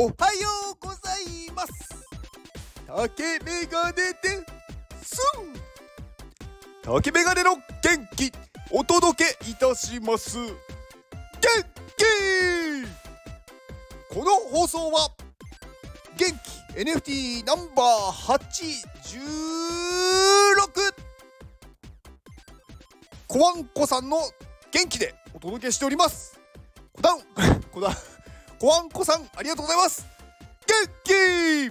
おはようございます竹メガネです竹メガネの元気お届けいたします元気この放送は元気 NFT ナンバー816コワンコさんの元気でお届けしておりますコダンコダンコワンコさんありがとうございます。元気。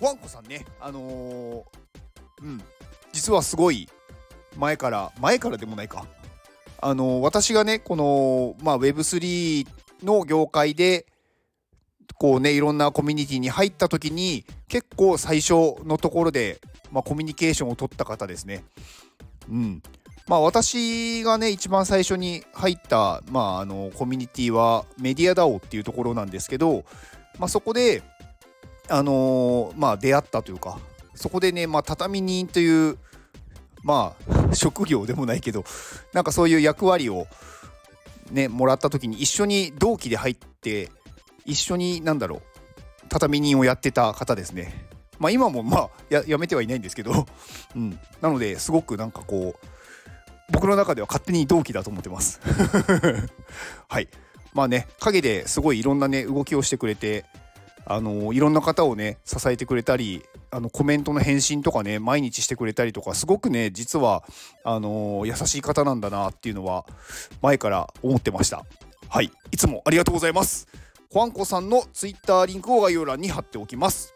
コワンコさんねあのー、うん実はすごい前から前からでもないか。あのー、私がねこの、まあ、Web3 の業界でこうねいろんなコミュニティに入った時に結構最初のところで、まあ、コミュニケーションを取った方ですね。うん、まあ私がね一番最初に入った、まあ、あのコミュニティはメディア DAO っていうところなんですけど、まあ、そこであのー、まあ出会ったというかそこでね、まあ、畳人というまあ 職業でもないけどなんかそういう役割をねもらった時に一緒に同期で入って一緒になんだろう畳人をやってた方ですね。まあ今もまあややめてはいないんですけど、うん、なのですごくなんかこう僕の中では勝手に同期だと思ってます。はい。まあね陰ですごいいろんなね動きをしてくれてあのいろんな方をね支えてくれたりあのコメントの返信とかね毎日してくれたりとかすごくね実はあの優しい方なんだなっていうのは前から思ってました。はい。いつもありがとうございます。コアンコさんのツイッターリンクを概要欄に貼っておきます。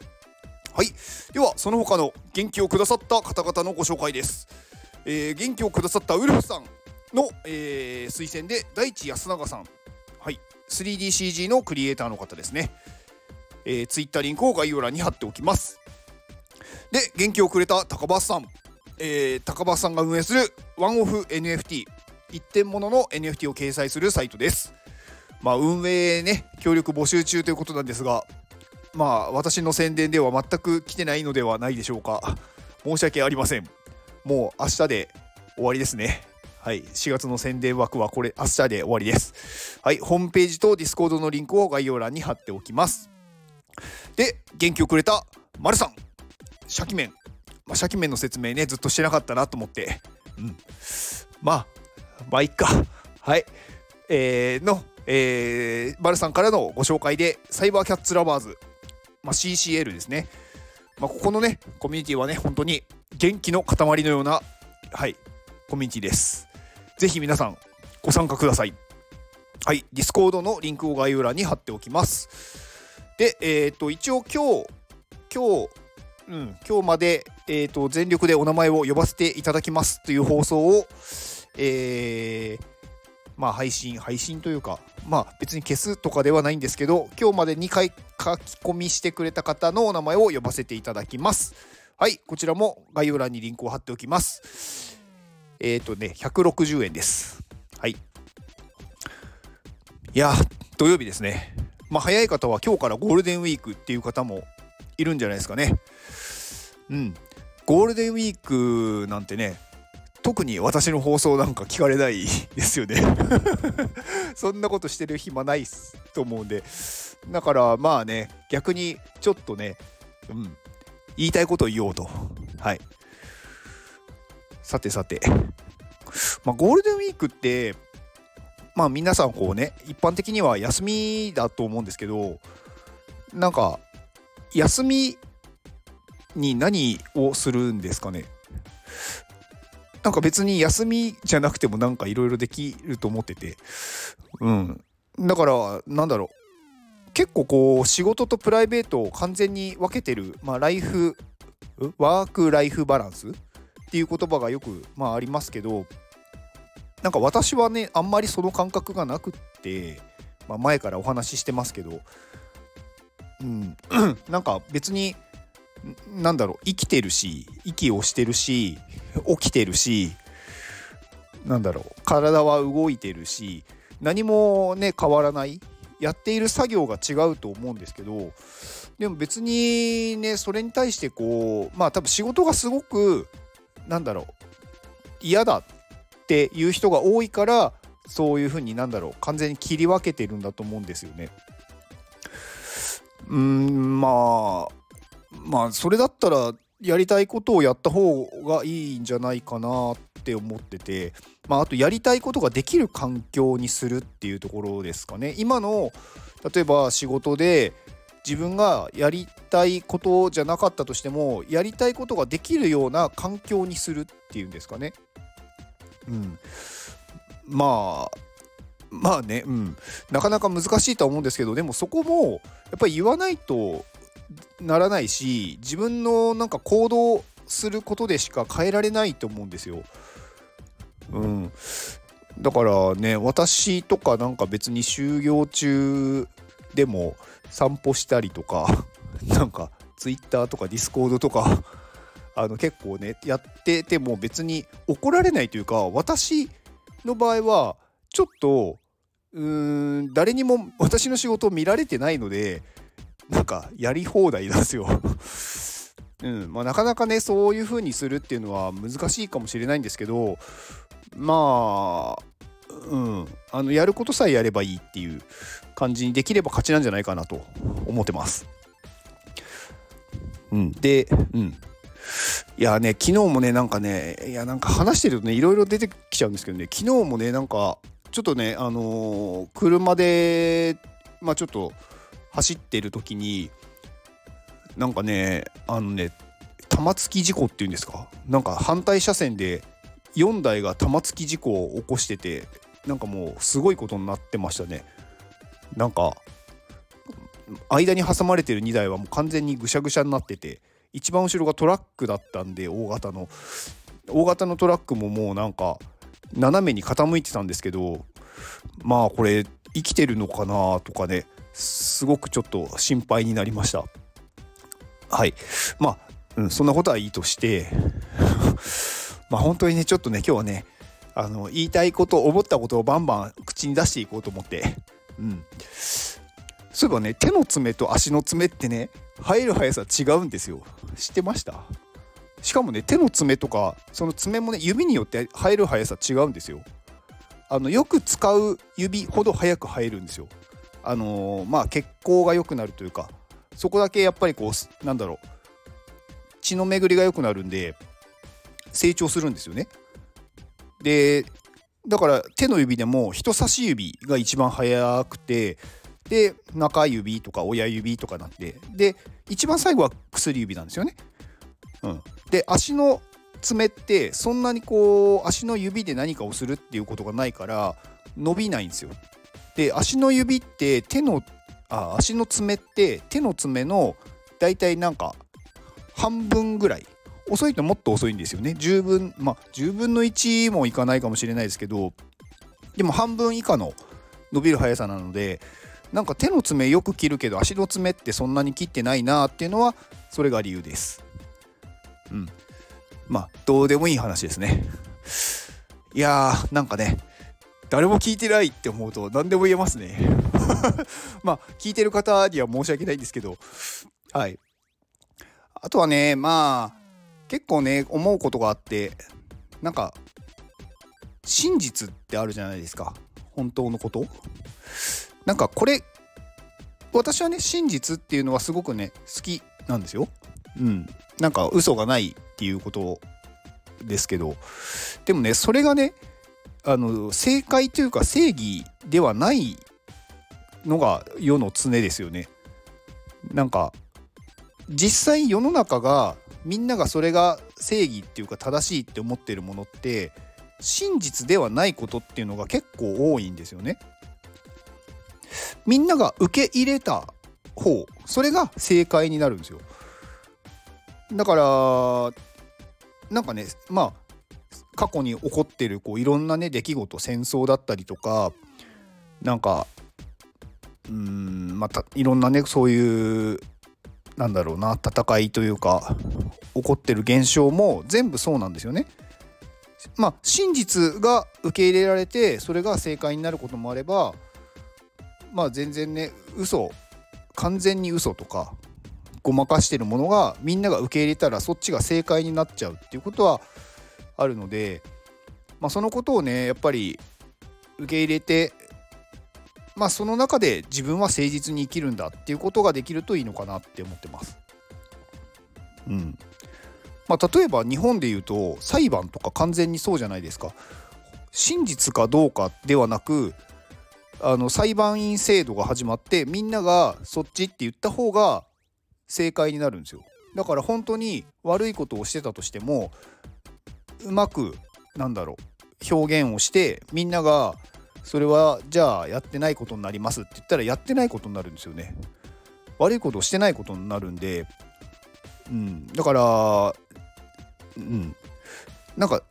はい。ではその他の元気をくださった方々のご紹介です。えー、元気をくださったウルフさんの、えー、推薦で大地安永さん、はい、3DCG のクリエイターの方ですね、えー、ツイッターリンクを概要欄に貼っておきます。で元気をくれた高橋さん、えー、高橋さんが運営するワンオフ NFT 一点物の NFT を掲載するサイトです。まあ運営ね協力募集中ということなんですがまあ私の宣伝では全く来てないのではないでしょうか。申し訳ありません。もう明日で終わりですね。はい、4月の宣伝枠はこれ明日で終わりです。はい、ホームページと Discord のリンクを概要欄に貼っておきます。で、元気をくれた丸さん、シャキメン。まあ、シャキメンの説明ね、ずっとしてなかったなと思って、うん。まあ、まあ、いっか。はい。えー、の、えー、丸さんからのご紹介で、サイバーキャッツラバーズ、まあ、CCL ですね。まあ、ここのね、コミュニティはね、本当に元気の塊のような、はい、コミュニティです。ぜひ皆さんご参加ください。はい、ディスコードのリンクを概要欄に貼っておきます。で、えっ、ー、と、一応今日、今日、うん、今日まで、えーと、全力でお名前を呼ばせていただきますという放送を、えー、まあ配信、配信というか、まあ別に消すとかではないんですけど、今日まで2回書き込みしてくれた方のお名前を呼ばせていただきます。はい、こちらも概要欄にリンクを貼っておきます。えっ、ー、とね、160円です。はい。いや、土曜日ですね。まあ、早い方は今日からゴールデンウィークっていう方もいるんじゃないですかね。うん。ゴールデンウィークなんてね、特に私の放送なんか聞かれないですよね そんなことしてる暇ないと思うんで。だからまあね、逆にちょっとね、うん、言いたいことを言おうと。はい。さてさて。まあ、ゴールデンウィークって、まあ皆さんこうね、一般的には休みだと思うんですけど、なんか、休みに何をするんですかね？なんか別に休みじゃなくてもなんかいろいろできると思ってて、うん。だから、なんだろう。結構こう仕事とプライベートを完全に分けてる、まあ、ライフワーク・ライフ・バランスっていう言葉がよく、まあ、ありますけどなんか私はねあんまりその感覚がなくって、まあ、前からお話ししてますけど、うん、なんか別になんだろう生きてるし息をしてるし起きてるしなんだろう体は動いてるし何もね変わらないやっている作業が違うと思うんですけどでも別にねそれに対してこうまあ多分仕事がすごくなんだろう嫌だっていう人が多いからそういうふうになんだろう完全に切り分けてるんだと思うんですよね。うんまあまあそれだったらやりたいことをやった方がいいんじゃないかなって思ってて、まあ、あとやりたいことができる環境にするっていうところですかね。今の例えば仕事で自分がやりたいことじゃなかったとしてもやりたいことができるような環境にするっていうんですかね。うん、まあまあね、うん、なかなか難しいとは思うんですけどでもそこもやっぱり言わないとならないし自分のなんか行動することでしか変えられないと思うんですよ。うん、だからね私とかなんか別に就業中でも散歩したりとか なんか Twitter とか Discord とか あの結構ねやってても別に怒られないというか私の場合はちょっとうーん誰にも私の仕事を見られてないのでなんかやり放題なんですよ。うん。まあ、なかなかねそういう風にするっていうのは難しいかもしれないんですけどまあうん。あのやることさえやればいいっていう感じにできれば勝ちなんじゃないかなと思ってます。うん、で、うん、いやね昨日もねなんかねいやなんか話してるとねいろいろ出てきちゃうんですけどね昨日もねなんかちょっとねあのー、車でまあちょっと走ってる時になんかねあのね玉突き事故っていうんですか？なんか反対車線で4台が玉突き事故を起こしててなんかもうすごいことになってましたね。なんか間に挟まれてる2台はもう完全にぐしゃぐしゃになってて一番後ろがトラックだったんで大型の。大型のトラックももうなんか斜めに傾いてたんですけどまあこれ生きてるのかなとかね。すごくちょっと心配になりました。はい。まあ、うん、そんなことはいいとして まあ本当にねちょっとね今日はねあの言いたいこと思ったことをバンバン口に出していこうと思って。うん。そういえばね手の爪と足の爪ってね生える速さ違うんですよ。知ってました？しかもね手の爪とかその爪もね指によって生える速さ違うんですよ。あのよく使う指ほど速く生えるんですよ。あのー、まあ血行が良くなるというかそこだけやっぱりこうなんだろう血の巡りが良くなるんで成長するんですよねでだから手の指でも人差し指が一番速くてで中指とか親指とかなってで一番最後は薬指なんですよね。うん、で足の爪ってそんなにこう足の指で何かをするっていうことがないから伸びないんですよ。で足の指って手のあ足の爪って手の爪のだいたいなんか半分ぐらい。遅いともっと遅いんですよね。10分まあ10分の1もいかないかもしれないですけどでも半分以下の伸びる速さなのでなんか手の爪よく切るけど足の爪ってそんなに切ってないなっていうのはそれが理由です。うん。まあどうでもいい話ですね。いやーなんかね誰も聞いてないって思うと何でも言えますね。まあ聞いてる方には申し訳ないんですけど。はい。あとはねまあ結構ね思うことがあってなんか真実ってあるじゃないですか。本当のこと。なんかこれ私はね真実っていうのはすごくね好きなんですよ。うん、なんか嘘がないっていうことですけど。でもねそれがねあの正解というか正義ではないのが世の常ですよね。なんか実際世の中がみんながそれが正義っていうか正しいって思ってるものって真実ではないことっていうのが結構多いんですよね。みんなが受け入れた方それが正解になるんですよ。だからなんかねまあ過去に起こってるこういろんなね出来事戦争だったりとかなんかうんまたいろんなねそういうなんだろうな戦いというか起こってる現象も全部そうなんですよね。まあ真実が受け入れられてそれが正解になることもあればまあ全然ね嘘完全に嘘とかごまかしてるものがみんなが受け入れたらそっちが正解になっちゃうっていうことはあるので、まあ、そのことをねやっぱり受け入れてまあその中で自分は誠実に生きるんだっていうことができるといいのかなって思ってます。うんまあ、例えば日本でいうと裁判とか完全にそうじゃないですか。真実かどうかではなくあの裁判員制度が始まってみんながそっちって言った方が正解になるんですよだから本当に悪いことをしてたとしてもうまくなんだろう表現をしてみんながそれはじゃあやってないことになりますって言ったらやってないことになるんですよね。悪いことをしてないことになるんで。うん。だからうん。なんか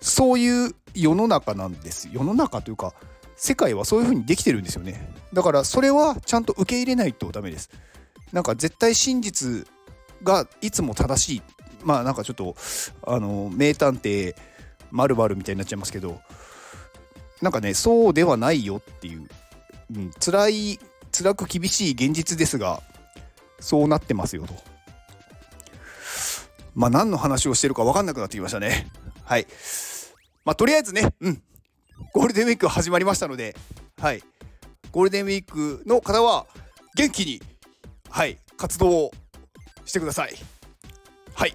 そういう世の中なんです。世の中というか世界はそういう風にできてるんですよね。だからそれはちゃんと受け入れないとダメです。なんか絶対真実がいつも正しいまあなんかちょっとあの名探偵まるみたいになっちゃいますけどなんかねそうではないよっていう、うん、辛い辛く厳しい現実ですがそうなってますよと。まあ何の話をしてるか分かんなくなってきましたね。はい。まあとりあえずねうん。ゴールデンウィーク始まりましたので、はい、ゴールデンウィークの方は元気に、はい、活動をしてください。はい、